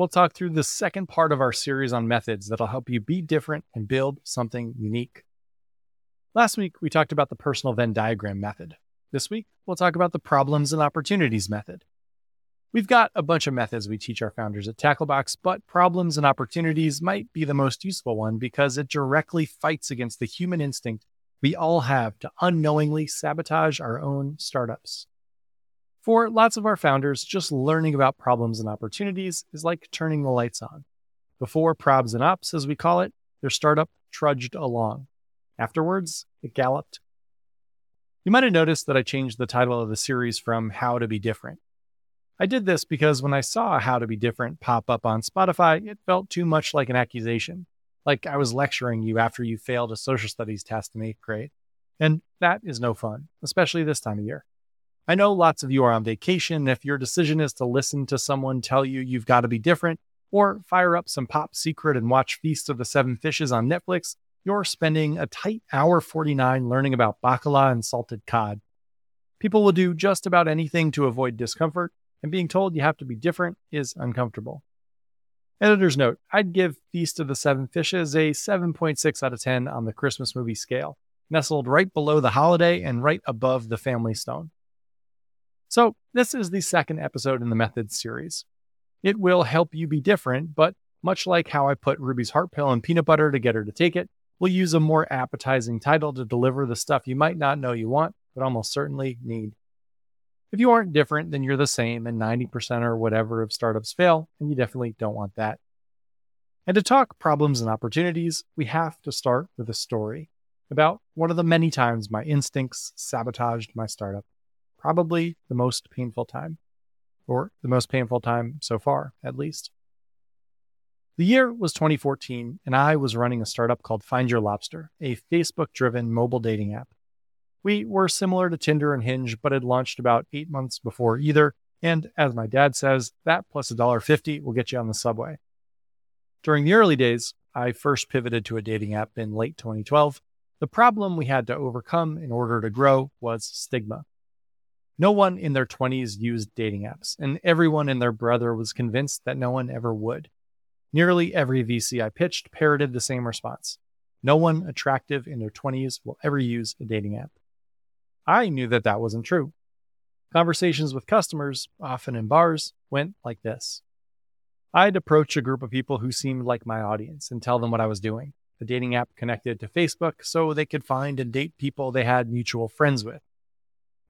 we'll talk through the second part of our series on methods that'll help you be different and build something unique. Last week, we talked about the personal Venn diagram method. This week, we'll talk about the problems and opportunities method. We've got a bunch of methods we teach our founders at Tacklebox, but problems and opportunities might be the most useful one because it directly fights against the human instinct we all have to unknowingly sabotage our own startups. For lots of our founders, just learning about problems and opportunities is like turning the lights on. Before probs and ops, as we call it, their startup trudged along. Afterwards, it galloped. You might have noticed that I changed the title of the series from How to Be Different. I did this because when I saw How to Be Different pop up on Spotify, it felt too much like an accusation, like I was lecturing you after you failed a social studies test in eighth grade. And that is no fun, especially this time of year. I know lots of you are on vacation. If your decision is to listen to someone tell you you've got to be different, or fire up some pop secret and watch Feast of the Seven Fishes on Netflix, you're spending a tight hour 49 learning about bacala and salted cod. People will do just about anything to avoid discomfort, and being told you have to be different is uncomfortable. Editor's note I'd give Feast of the Seven Fishes a 7.6 out of 10 on the Christmas movie scale, nestled right below the holiday and right above the family stone. So, this is the second episode in the Methods series. It will help you be different, but much like how I put Ruby's heart pill in peanut butter to get her to take it, we'll use a more appetizing title to deliver the stuff you might not know you want, but almost certainly need. If you aren't different, then you're the same, and 90% or whatever of startups fail, and you definitely don't want that. And to talk problems and opportunities, we have to start with a story about one of the many times my instincts sabotaged my startup probably the most painful time, or the most painful time so far, at least. The year was 2014, and I was running a startup called Find Your Lobster, a Facebook driven mobile dating app. We were similar to Tinder and Hinge, but had launched about eight months before either. And as my dad says, that plus $1.50 will get you on the subway. During the early days, I first pivoted to a dating app in late 2012. The problem we had to overcome in order to grow was stigma. No one in their 20s used dating apps, and everyone and their brother was convinced that no one ever would. Nearly every VC I pitched parroted the same response No one attractive in their 20s will ever use a dating app. I knew that that wasn't true. Conversations with customers, often in bars, went like this I'd approach a group of people who seemed like my audience and tell them what I was doing. The dating app connected to Facebook so they could find and date people they had mutual friends with.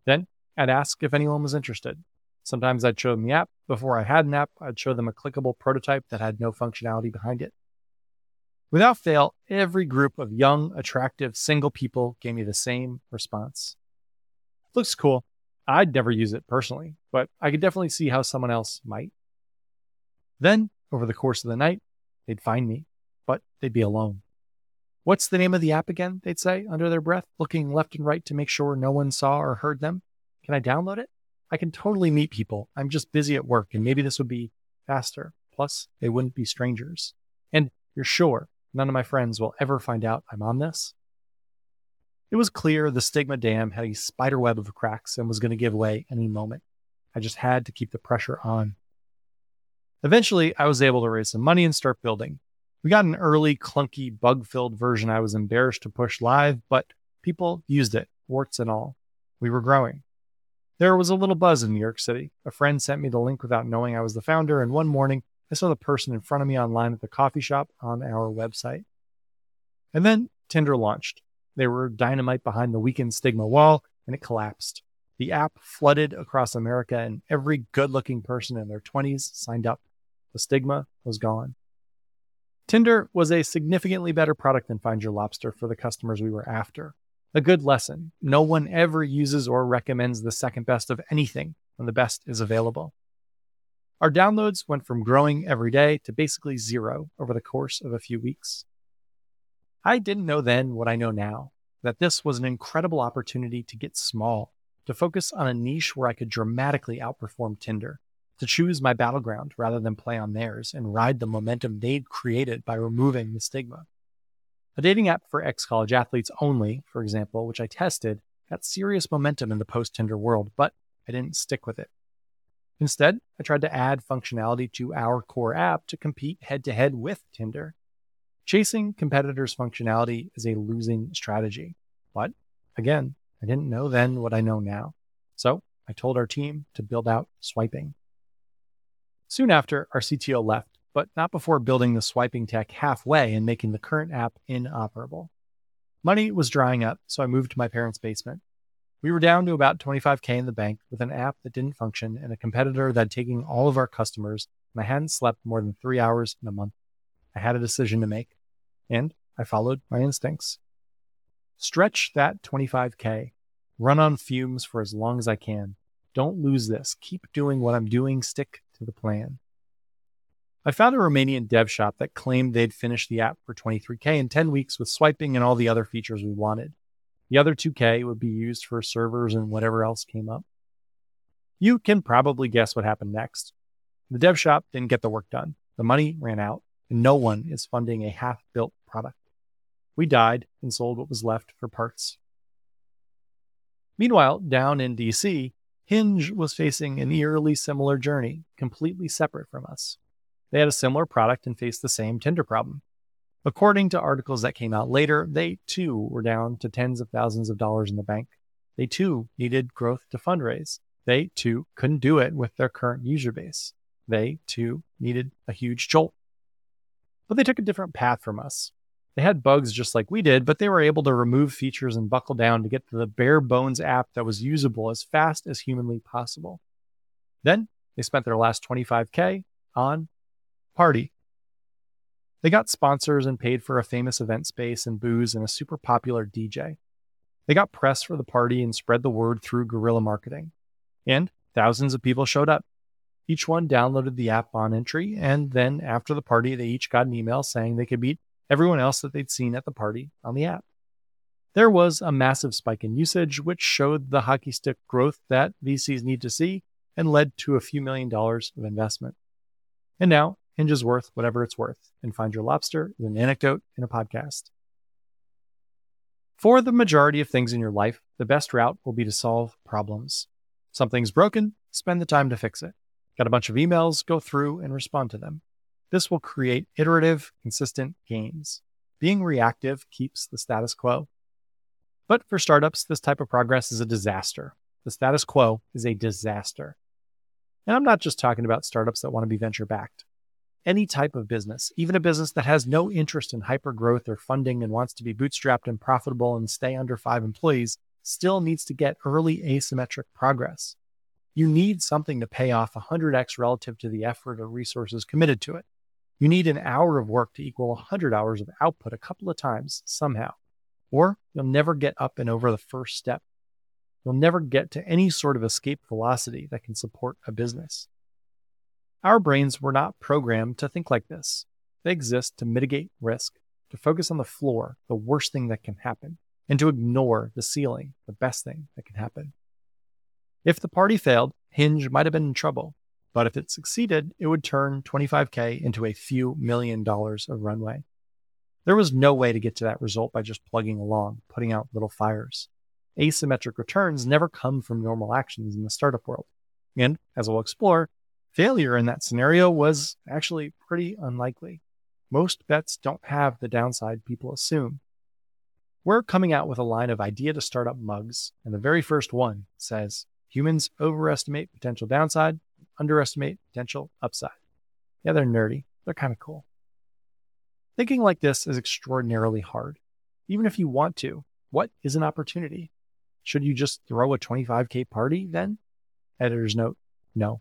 Then I'd ask if anyone was interested. Sometimes I'd show them the app. Before I had an app, I'd show them a clickable prototype that had no functionality behind it. Without fail, every group of young, attractive, single people gave me the same response. Looks cool. I'd never use it personally, but I could definitely see how someone else might. Then, over the course of the night, they'd find me, but they'd be alone. What's the name of the app again? They'd say under their breath, looking left and right to make sure no one saw or heard them. Can I download it? I can totally meet people. I'm just busy at work and maybe this would be faster. Plus, they wouldn't be strangers. And you're sure none of my friends will ever find out I'm on this? It was clear the stigma dam had a spider web of cracks and was going to give way any moment. I just had to keep the pressure on. Eventually, I was able to raise some money and start building. We got an early, clunky, bug filled version I was embarrassed to push live, but people used it, warts and all. We were growing. There was a little buzz in New York City. A friend sent me the link without knowing I was the founder, and one morning I saw the person in front of me online at the coffee shop on our website. And then Tinder launched. They were dynamite behind the weekend stigma wall, and it collapsed. The app flooded across America, and every good looking person in their 20s signed up. The stigma was gone. Tinder was a significantly better product than Find Your Lobster for the customers we were after. A good lesson. No one ever uses or recommends the second best of anything when the best is available. Our downloads went from growing every day to basically zero over the course of a few weeks. I didn't know then what I know now that this was an incredible opportunity to get small, to focus on a niche where I could dramatically outperform Tinder, to choose my battleground rather than play on theirs and ride the momentum they'd created by removing the stigma. A dating app for ex college athletes only, for example, which I tested, got serious momentum in the post Tinder world, but I didn't stick with it. Instead, I tried to add functionality to our core app to compete head to head with Tinder. Chasing competitors' functionality is a losing strategy. But again, I didn't know then what I know now. So I told our team to build out swiping. Soon after, our CTO left, but not before building the swiping tech halfway and making the current app inoperable. Money was drying up, so I moved to my parents' basement. We were down to about 25K in the bank with an app that didn't function and a competitor that had taken all of our customers, and I hadn't slept more than three hours in a month. I had a decision to make, and I followed my instincts. Stretch that 25K. Run on fumes for as long as I can. Don't lose this. Keep doing what I'm doing. Stick to the plan. I found a Romanian dev shop that claimed they'd finished the app for 23K in 10 weeks with swiping and all the other features we wanted. The other 2K would be used for servers and whatever else came up. You can probably guess what happened next. The dev shop didn't get the work done. The money ran out, and no one is funding a half built product. We died and sold what was left for parts. Meanwhile, down in DC, Hinge was facing an eerily similar journey, completely separate from us. They had a similar product and faced the same Tinder problem. According to articles that came out later, they too were down to tens of thousands of dollars in the bank. They too needed growth to fundraise. They too couldn't do it with their current user base. They too needed a huge jolt. But they took a different path from us. They had bugs just like we did, but they were able to remove features and buckle down to get to the bare bones app that was usable as fast as humanly possible. Then they spent their last 25K on party. They got sponsors and paid for a famous event space and booze and a super popular DJ. They got press for the party and spread the word through guerrilla marketing. And thousands of people showed up. Each one downloaded the app on entry, and then after the party, they each got an email saying they could beat everyone else that they'd seen at the party on the app. There was a massive spike in usage, which showed the hockey stick growth that VCs need to see and led to a few million dollars of investment. And now Hinge is worth whatever it's worth, and Find Your Lobster is an anecdote in a podcast. For the majority of things in your life, the best route will be to solve problems. Something's broken, spend the time to fix it. Got a bunch of emails, go through and respond to them. This will create iterative, consistent gains. Being reactive keeps the status quo. But for startups, this type of progress is a disaster. The status quo is a disaster. And I'm not just talking about startups that want to be venture backed any type of business, even a business that has no interest in hyper growth or funding and wants to be bootstrapped and profitable and stay under five employees, still needs to get early asymmetric progress. You need something to pay off 100x relative to the effort or resources committed to it. You need an hour of work to equal 100 hours of output a couple of times somehow, or you'll never get up and over the first step. You'll never get to any sort of escape velocity that can support a business. Our brains were not programmed to think like this. They exist to mitigate risk, to focus on the floor, the worst thing that can happen, and to ignore the ceiling, the best thing that can happen. If the party failed, Hinge might have been in trouble, but if it succeeded, it would turn 25K into a few million dollars of runway. There was no way to get to that result by just plugging along, putting out little fires. Asymmetric returns never come from normal actions in the startup world. And, as we'll explore, Failure in that scenario was actually pretty unlikely. Most bets don't have the downside people assume. We're coming out with a line of idea to startup mugs, and the very first one says humans overestimate potential downside, underestimate potential upside. Yeah, they're nerdy. They're kind of cool. Thinking like this is extraordinarily hard. Even if you want to, what is an opportunity? Should you just throw a 25K party then? Editor's note no.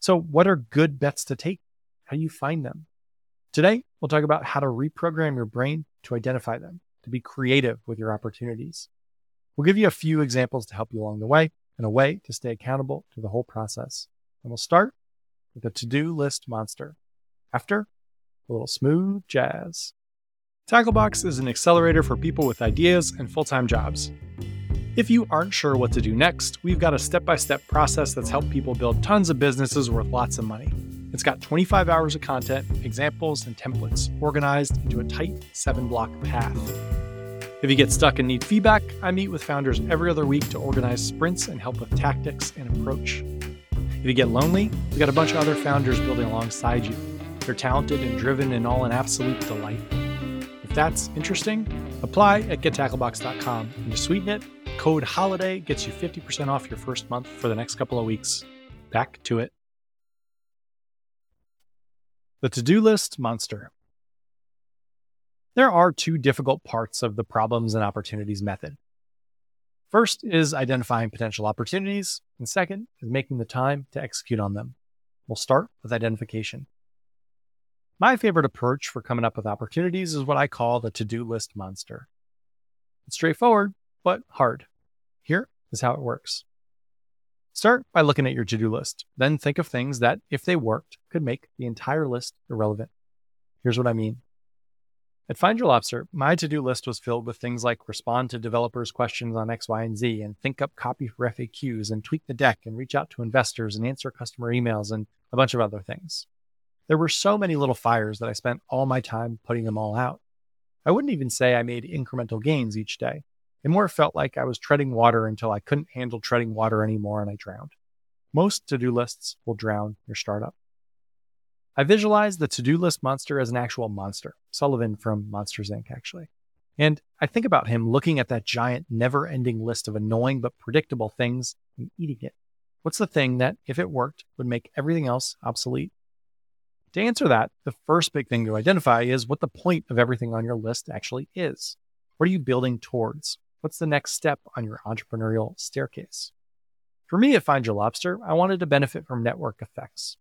So, what are good bets to take? How do you find them? Today, we'll talk about how to reprogram your brain to identify them, to be creative with your opportunities. We'll give you a few examples to help you along the way and a way to stay accountable to the whole process. And we'll start with a to do list monster. After a little smooth jazz. Tacklebox is an accelerator for people with ideas and full time jobs. If you aren't sure what to do next, we've got a step by step process that's helped people build tons of businesses worth lots of money. It's got 25 hours of content, examples, and templates organized into a tight seven block path. If you get stuck and need feedback, I meet with founders every other week to organize sprints and help with tactics and approach. If you get lonely, we've got a bunch of other founders building alongside you. They're talented and driven and all an absolute delight. If that's interesting, apply at gettacklebox.com and to sweeten it, code HOLIDAY gets you 50% off your first month for the next couple of weeks. Back to it. The to do list monster. There are two difficult parts of the problems and opportunities method. First is identifying potential opportunities, and second is making the time to execute on them. We'll start with identification. My favorite approach for coming up with opportunities is what I call the to do list monster. It's straightforward, but hard. Here is how it works. Start by looking at your to do list. Then think of things that, if they worked, could make the entire list irrelevant. Here's what I mean. At Find Your Lobster, my to do list was filled with things like respond to developers' questions on X, Y, and Z, and think up copy for FAQs, and tweak the deck, and reach out to investors, and answer customer emails, and a bunch of other things. There were so many little fires that I spent all my time putting them all out. I wouldn't even say I made incremental gains each day. It more felt like I was treading water until I couldn't handle treading water anymore and I drowned. Most to do lists will drown your startup. I visualize the to do list monster as an actual monster, Sullivan from Monsters Inc., actually. And I think about him looking at that giant, never ending list of annoying but predictable things and eating it. What's the thing that, if it worked, would make everything else obsolete? To answer that, the first big thing to identify is what the point of everything on your list actually is. What are you building towards? What's the next step on your entrepreneurial staircase? For me at Find Your Lobster, I wanted to benefit from network effects.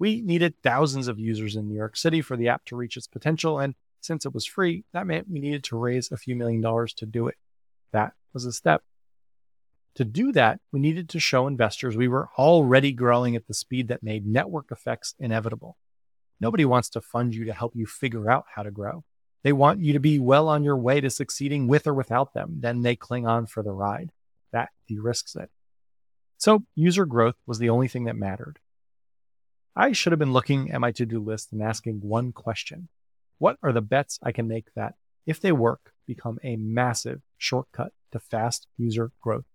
We needed thousands of users in New York City for the app to reach its potential, and since it was free, that meant we needed to raise a few million dollars to do it. That was a step. To do that, we needed to show investors we were already growing at the speed that made network effects inevitable. Nobody wants to fund you to help you figure out how to grow. They want you to be well on your way to succeeding with or without them. Then they cling on for the ride. That de risks it. So, user growth was the only thing that mattered. I should have been looking at my to do list and asking one question What are the bets I can make that, if they work, become a massive shortcut to fast user growth?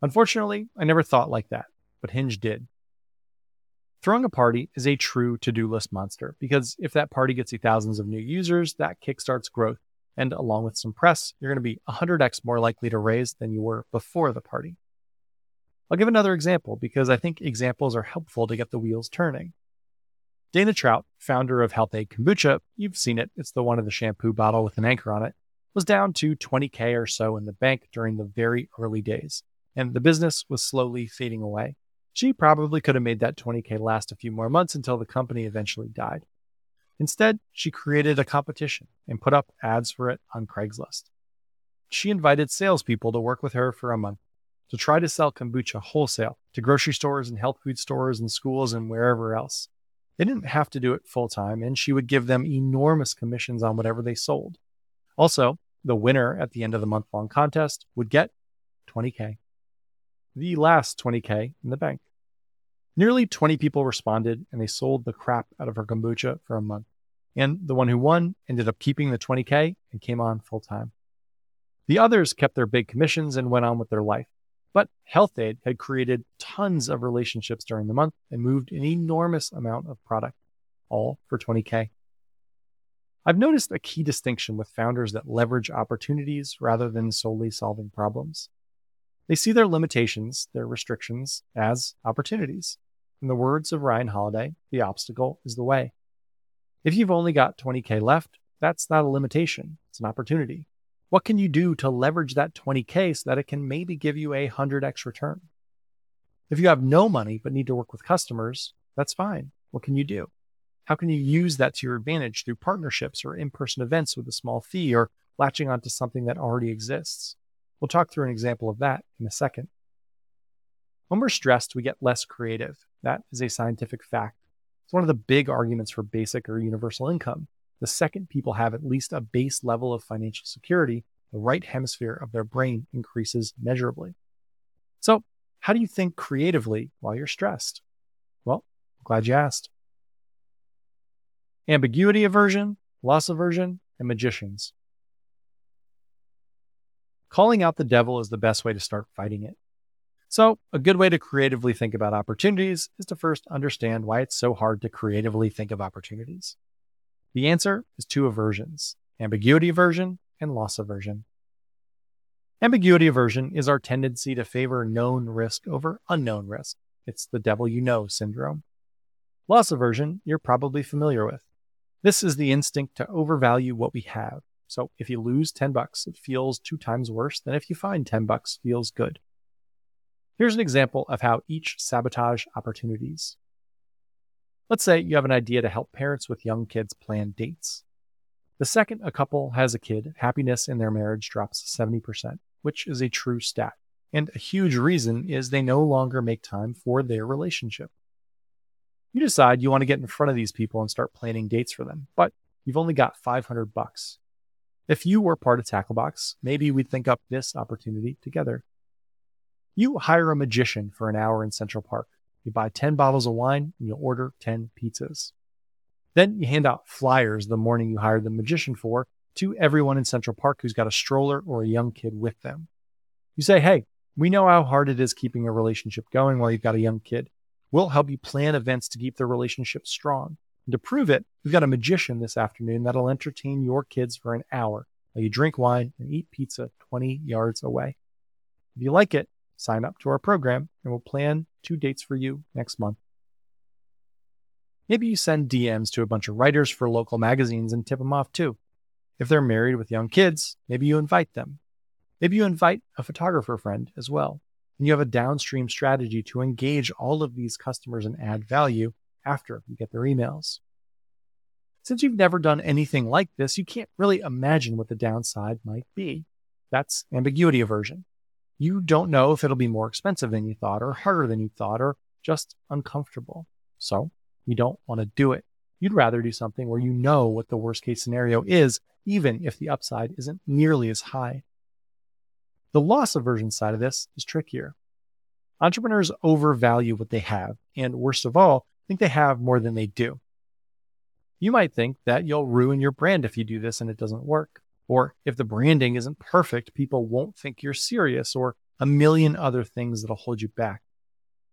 Unfortunately, I never thought like that, but Hinge did. Throwing a party is a true to do list monster because if that party gets you thousands of new users, that kickstarts growth. And along with some press, you're going to be 100x more likely to raise than you were before the party. I'll give another example because I think examples are helpful to get the wheels turning. Daina Trout, founder of Health-Ade Kombucha, you've seen it, it's the one of the shampoo bottle with an anchor on it, was down to 20K or so in the bank during the very early days, and the business was slowly fading away. She probably could have made that 20K last a few more months until the company eventually died. Instead, she created a competition and put up ads for it on Craigslist. She invited salespeople to work with her for a month to try to sell kombucha wholesale to grocery stores and health food stores and schools and wherever else. They didn't have to do it full time, and she would give them enormous commissions on whatever they sold. Also, the winner at the end of the month long contest would get 20K, the last 20K in the bank. Nearly 20 people responded and they sold the crap out of her kombucha for a month. And the one who won ended up keeping the 20K and came on full time. The others kept their big commissions and went on with their life. But Health-Ade had created tons of relationships during the month and moved an enormous amount of product, all for 20K. I've noticed a key distinction with founders that leverage opportunities rather than solely solving problems. They see their limitations, their restrictions, as opportunities. In the words of Ryan Holiday, the obstacle is the way. If you've only got 20K left, that's not a limitation, it's an opportunity. What can you do to leverage that 20K so that it can maybe give you a 100x return? If you have no money but need to work with customers, that's fine. What can you do? How can you use that to your advantage through partnerships or in person events with a small fee or latching onto something that already exists? We'll talk through an example of that in a second. When we're stressed, we get less creative. That is a scientific fact. It's one of the big arguments for basic or universal income. The second people have at least a base level of financial security, the right hemisphere of their brain increases measurably. So, how do you think creatively while you're stressed? Well, I'm glad you asked. Ambiguity aversion, loss aversion, and magicians. Calling out the devil is the best way to start fighting it. So, a good way to creatively think about opportunities is to first understand why it's so hard to creatively think of opportunities. The answer is two aversions ambiguity aversion and loss aversion. Ambiguity aversion is our tendency to favor known risk over unknown risk. It's the devil you know syndrome. Loss aversion, you're probably familiar with. This is the instinct to overvalue what we have. So if you lose 10 bucks, it feels two times worse than if you find 10 bucks feels good. Here's an example of how each sabotage opportunities. Let's say you have an idea to help parents with young kids plan dates. The second a couple has a kid, happiness in their marriage drops 70%, which is a true stat. And a huge reason is they no longer make time for their relationship. You decide you want to get in front of these people and start planning dates for them, but you've only got 500 bucks. If you were part of Tacklebox, maybe we'd think up this opportunity together. You hire a magician for an hour in Central Park. You buy 10 bottles of wine and you order 10 pizzas. Then you hand out flyers the morning you hired the magician for to everyone in Central Park who's got a stroller or a young kid with them. You say, hey, we know how hard it is keeping a relationship going while you've got a young kid. We'll help you plan events to keep the relationship strong. And to prove it, we've got a magician this afternoon that'll entertain your kids for an hour while you drink wine and eat pizza 20 yards away. If you like it, sign up to our program and we'll plan two dates for you next month. Maybe you send DMs to a bunch of writers for local magazines and tip them off too. If they're married with young kids, maybe you invite them. Maybe you invite a photographer friend as well. And you have a downstream strategy to engage all of these customers and add value after you get their emails. Since you've never done anything like this, you can't really imagine what the downside might be. That's ambiguity aversion you don't know if it'll be more expensive than you thought, or harder than you thought, or just uncomfortable. So you don't want to do it. You'd rather do something where you know what the worst case scenario is, even if the upside isn't nearly as high. The loss aversion side of this is trickier. Entrepreneurs overvalue what they have, and worst of all, think they have more than they do. You might think that you'll ruin your brand if you do this and it doesn't work. Or if the branding isn't perfect, people won't think you're serious, or a million other things that'll hold you back.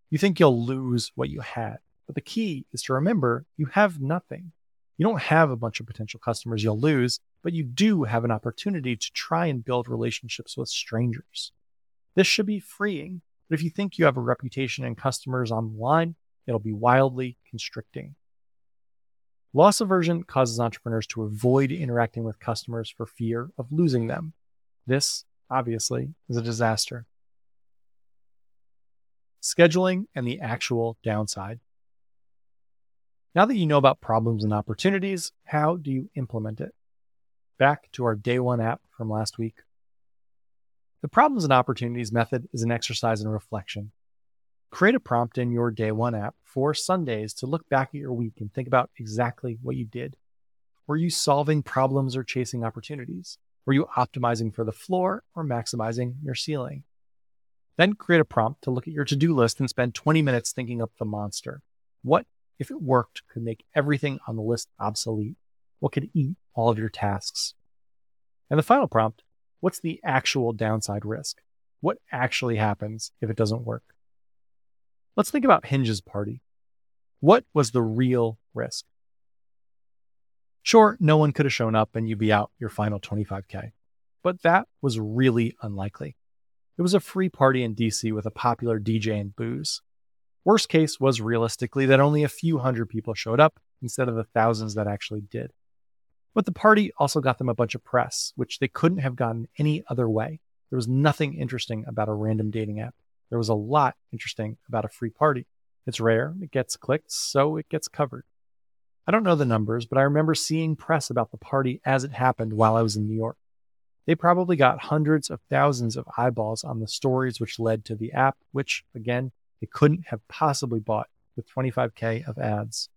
You think you'll lose what you had. But the key is to remember you have nothing. You don't have a bunch of potential customers you'll lose, but you do have an opportunity to try and build relationships with strangers. This should be freeing, but if you think you have a reputation and customers online, it'll be wildly constricting. Loss aversion causes entrepreneurs to avoid interacting with customers for fear of losing them. This, obviously, is a disaster. Scheduling and the actual downside. Now that you know about problems and opportunities, how do you implement it? Back to our day one app from last week. The problems and opportunities method is an exercise in reflection. Create a prompt in your day one app for Sundays to look back at your week and think about exactly what you did. Were you solving problems or chasing opportunities? Were you optimizing for the floor or maximizing your ceiling? Then create a prompt to look at your to do list and spend 20 minutes thinking up the monster. What, if it worked, could make everything on the list obsolete? What could eat all of your tasks? And the final prompt what's the actual downside risk? What actually happens if it doesn't work? Let's think about Hinge's party. What was the real risk? Sure, no one could have shown up and you'd be out your final 25K, but that was really unlikely. It was a free party in DC with a popular DJ and booze. Worst case was realistically that only a few hundred people showed up instead of the thousands that actually did. But the party also got them a bunch of press, which they couldn't have gotten any other way. There was nothing interesting about a random dating app. There was a lot interesting about a free party. It's rare, it gets clicked, so it gets covered. I don't know the numbers, but I remember seeing press about the party as it happened while I was in New York. They probably got hundreds of thousands of eyeballs on the stories which led to the app, which, again, they couldn't have possibly bought with 25K of ads.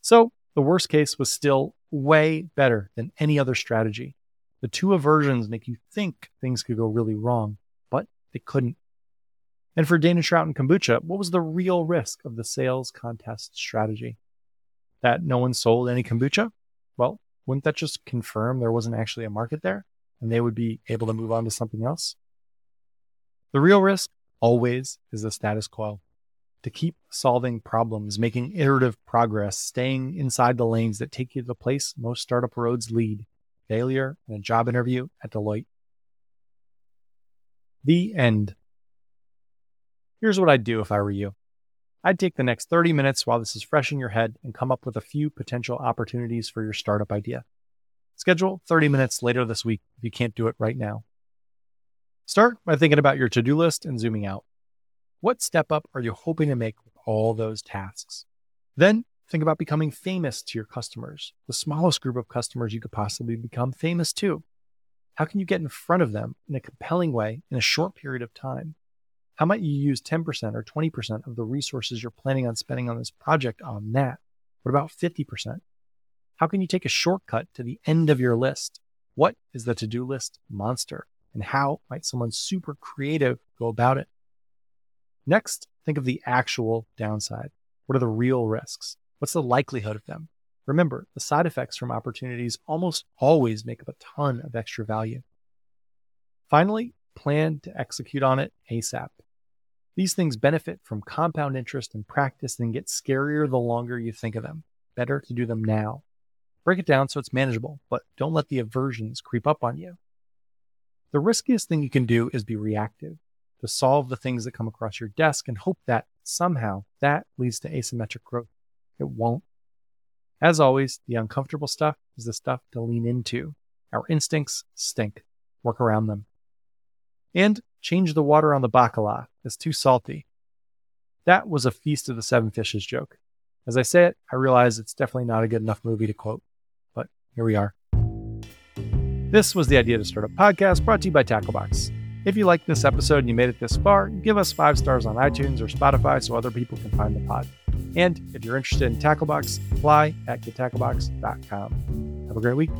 So the worst case was still way better than any other strategy. The two aversions make you think things could go really wrong, but they couldn't. And for and Kombucha, what was the real risk of the sales contest strategy? That no one sold any kombucha? Well, wouldn't that just confirm there wasn't actually a market there and they would be able to move on to something else? The real risk always is the status quo. To keep solving problems, making iterative progress, staying inside the lanes that take you to the place most startup roads lead failure and a job interview at Deloitte. The end. Here's what I'd do if I were you I'd take the next 30 minutes while this is fresh in your head and come up with a few potential opportunities for your startup idea. Schedule 30 minutes later this week if you can't do it right now. Start by thinking about your to do list and zooming out. What step up are you hoping to make with all those tasks? Then think about becoming famous to your customers, the smallest group of customers you could possibly become famous to. How can you get in front of them in a compelling way in a short period of time? How might you use 10% or 20% of the resources you're planning on spending on this project on that? What about 50%? How can you take a shortcut to the end of your list? What is the to do list monster? And how might someone super creative go about it? Next, think of the actual downside. What are the real risks? What's the likelihood of them? Remember, the side effects from opportunities almost always make up a ton of extra value. Finally, plan to execute on it ASAP. These things benefit from compound interest and practice and get scarier the longer you think of them. Better to do them now. Break it down so it's manageable, but don't let the aversions creep up on you. The riskiest thing you can do is be reactive, to solve the things that come across your desk and hope that somehow that leads to asymmetric growth. It won't. As always, the uncomfortable stuff is the stuff to lean into. Our instincts stink. Work around them. And change the water on the bacala. It's too salty. That was a Feast of the Seven Fishes joke. As I say it, I realize it's definitely not a good enough movie to quote, but here we are. This was the Idea to Startup podcast brought to you by Tacklebox. If you liked this episode and you made it this far, give us five stars on iTunes or Spotify so other people can find the pod. And if you're interested in Tacklebox, apply at gettacklebox.com. Have a great week.